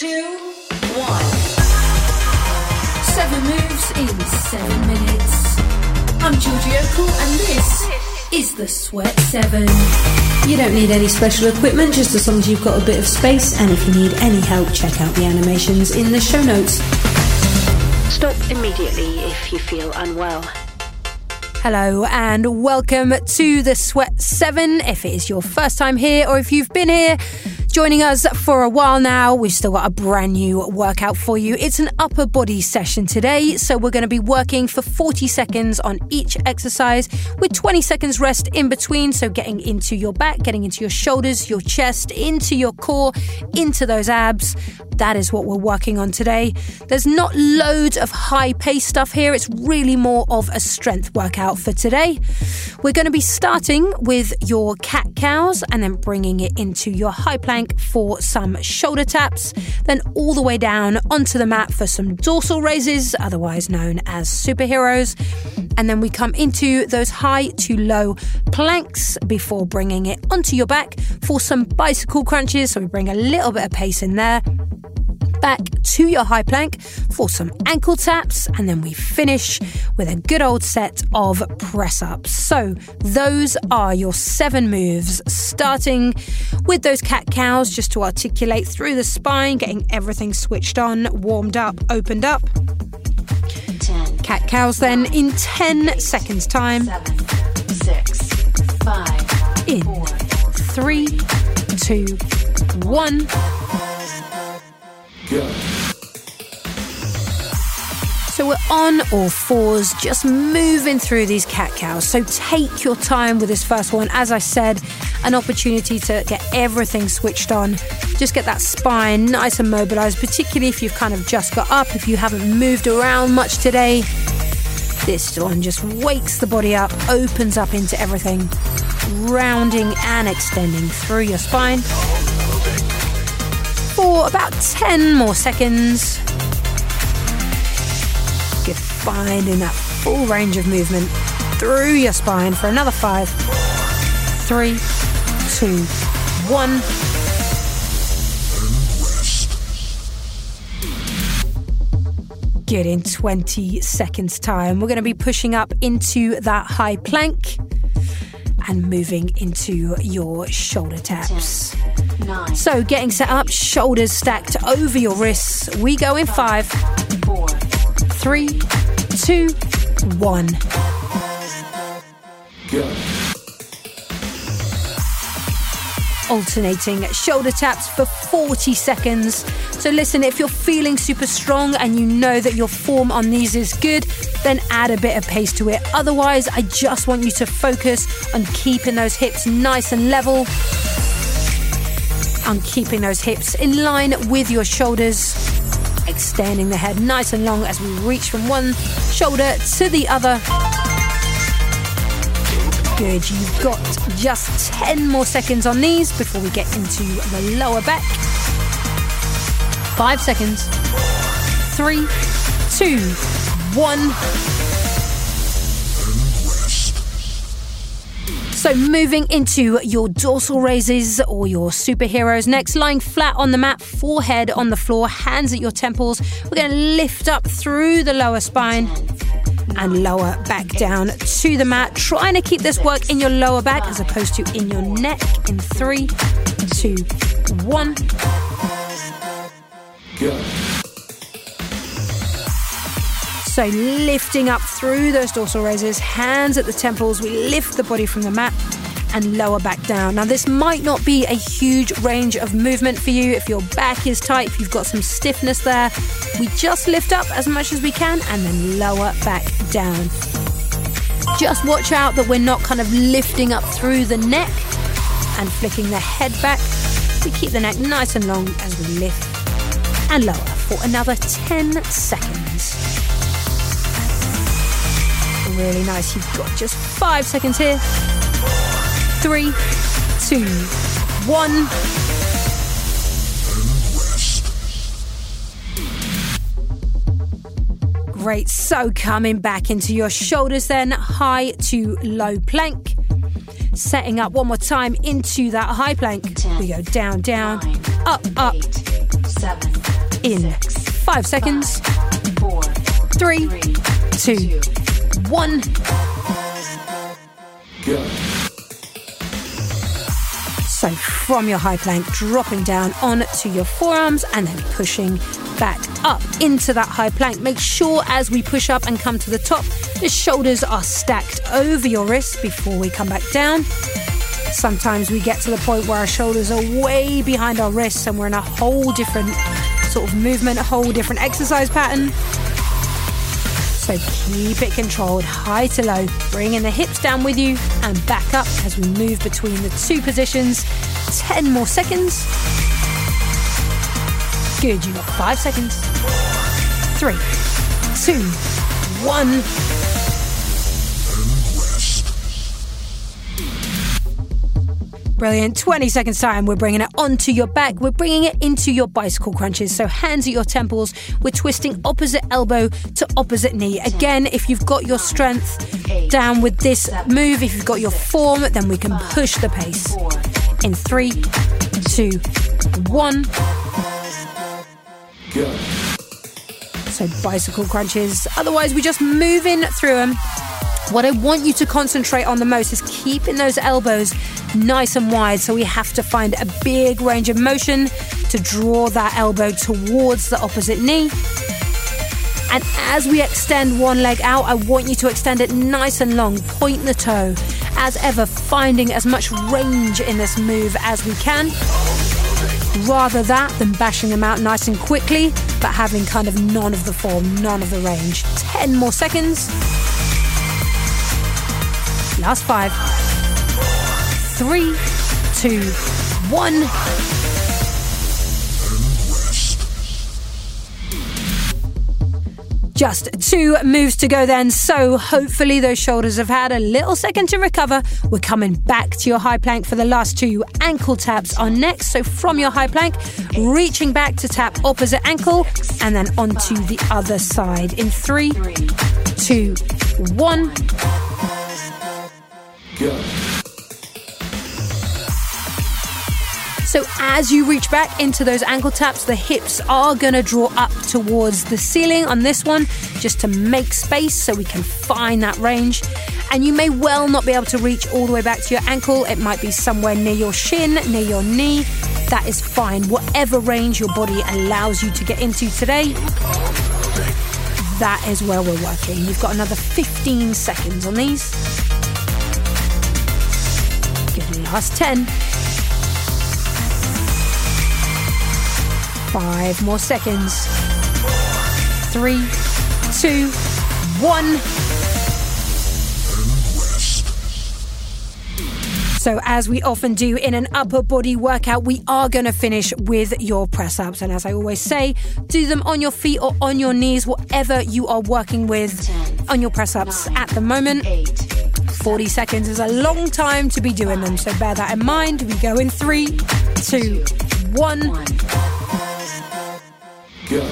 two, one. Seven moves in seven minutes. I'm Georgie Okell and this is the Sweat 7. You don't need any special equipment, just as long as you've got a bit of space. And if you need any help, check out the animations in the show notes. Stop immediately if you feel unwell. Hello and welcome to the Sweat 7. If it is your first time here or if you've been here, Joining us for a while now, we've still got a brand new workout for you. It's an upper body session today, so we're going to be working for 40 seconds on each exercise with 20 seconds rest in between. So, getting into your back, getting into your shoulders, your chest, into your core, into those abs. That is what we're working on today. There's not loads of high pace stuff here, it's really more of a strength workout for today. We're going to be starting with your cat cows and then bringing it into your high plank for some shoulder taps, then all the way down onto the mat for some dorsal raises, otherwise known as superheroes. And then we come into those high to low planks before bringing it onto your back for some bicycle crunches. So we bring a little bit of pace in there back to your high plank for some ankle taps, and then we finish with a good old set of press ups. So, those are your seven moves, starting with those cat cows just to articulate through the spine, getting everything switched on, warmed up, opened up. Cat cows then in 10 seconds' time. Seven. Six. Five. In Four. three, two, one. So we're on all fours, just moving through these cat cows. So take your time with this first one. As I said, an opportunity to get everything switched on. Just get that spine nice and mobilized, particularly if you've kind of just got up, if you haven't moved around much today. This one just wakes the body up, opens up into everything, rounding and extending through your spine for about 10 more seconds. Good, finding that full range of movement through your spine for another five, three, two, one. Good, in 20 seconds' time, we're going to be pushing up into that high plank and moving into your shoulder taps. Nine. So, getting set up, shoulders stacked over your wrists. We go in five, Four. three, two, one. Alternating shoulder taps for 40 seconds. So, listen, if you're feeling super strong and you know that your form on these is good, then add a bit of pace to it. Otherwise, I just want you to focus on keeping those hips nice and level on keeping those hips in line with your shoulders, extending the head nice and long as we reach from one shoulder to the other. Good, you've got just 10 more seconds on these before we get into the lower back. Five seconds. Three, two, one. So, moving into your dorsal raises or your superheroes next, lying flat on the mat, forehead on the floor, hands at your temples. We're going to lift up through the lower spine. and lower back down to the mat. Trying to keep this work in your lower back as opposed to in your neck. In three, two, one. So lifting up through those dorsal raises, hands at the temples, we lift the body from the mat and lower back down. Now, this might not be a huge range of movement for you if your back is tight, if you've got some stiffness there. We just lift up as much as we can and then lower back down. Just watch out that we're not kind of lifting up through the neck and flicking the head back. We keep the neck nice and long as we lift and lower for another 10 seconds. Really nice. You've got just five seconds here. Three, two, one. Great. So coming back into your shoulders then, high to low plank. Setting up one more time into that high plank. we go down, down, up, up, seven, in. Five seconds. four, Three, two, one. So from your high plank, dropping down onto your forearms and then pushing back up into that high plank. Make sure as we push up and come to the top, the shoulders are stacked over your wrists before we come back down. Sometimes we get to the point where our shoulders are way behind our wrists and we're in a whole different sort of movement, a whole different exercise pattern. So keep it controlled, high to low, bringing the hips down with you and back up as we move between the two positions. 10 more seconds. Good, you got five seconds. Three, two, one. Brilliant. 20 seconds time. We're bringing it onto your back. We're bringing it into your bicycle crunches. So hands at your temples. We're twisting opposite elbow to opposite knee. Again, if you've got your strength down with this move, if you've got your form, then we can push the pace. In three, two, one. So bicycle crunches. Otherwise, we're just moving through them. What I want you to concentrate on the most is keeping those elbows nice and wide. So we have to find a big range of motion to draw that elbow towards the opposite knee. And as we extend one leg out, I want you to extend it nice and long. Point the toe. As ever, finding as much range in this move as we can. Rather that than bashing them out nice and quickly, but having kind of none of the form, none of the range. 10 more seconds. Last five. Three, two, one. Just two moves to go then. So hopefully those shoulders have had a little second to recover. We're coming back to your high plank for the last two. Ankle taps are next. So from your high plank, reaching back to tap opposite ankle and then onto the other side in three, two, one. So as you reach back into those ankle taps, the hips are going to draw up towards the ceiling on this one, just to make space so we can find that range. And you may well not be able to reach all the way back to your ankle. It might be somewhere near your shin, near your knee. That is fine. Whatever range your body allows you to get into today, that is where we're working. You've got another 15 seconds on these. Last 10. Five more seconds. Three, two, one. So, as we often do in an upper body workout, we are going to finish with your press ups. And as I always say, do them on your feet or on your knees, whatever you are working with on your press ups at the moment. 40 seconds is a long time to be doing them, so bear that in mind. We go in three, two, one. Go.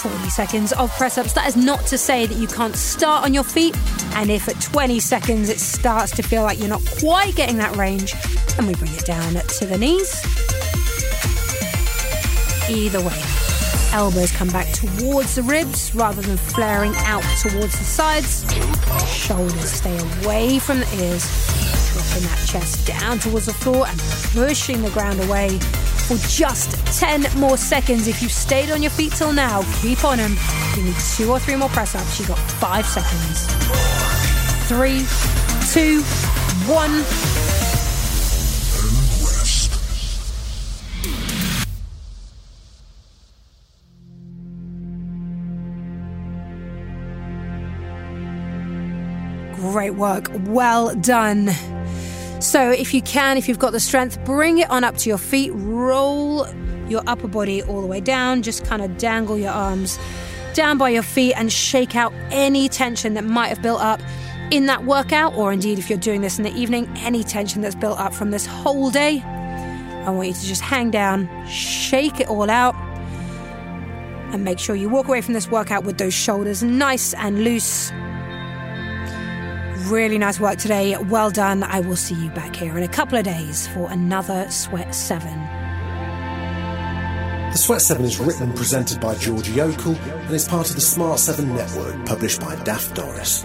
40 seconds of press ups. That is not to say that you can't start on your feet. And if at 20 seconds it starts to feel like you're not quite getting that range, then we bring it down to the knees. Either way. Elbows come back towards the ribs rather than flaring out towards the sides. Shoulders stay away from the ears. Dropping that chest down towards the floor and pushing the ground away for just 10 more seconds. If you stayed on your feet till now, keep on them. You need two or three more press ups. You've got five seconds. Three, two, one. Great work. Well done. So, if you can, if you've got the strength, bring it on up to your feet. Roll your upper body all the way down. Just kind of dangle your arms down by your feet and shake out any tension that might have built up in that workout, or indeed, if you're doing this in the evening, any tension that's built up from this whole day. I want you to just hang down, shake it all out, and make sure you walk away from this workout with those shoulders nice and loose. Really nice work today. Well done. I will see you back here in a couple of days for another Sweat 7. The Sweat 7 is written and presented by Georgie Okell and is part of the Smart 7 network published by Daft Doris.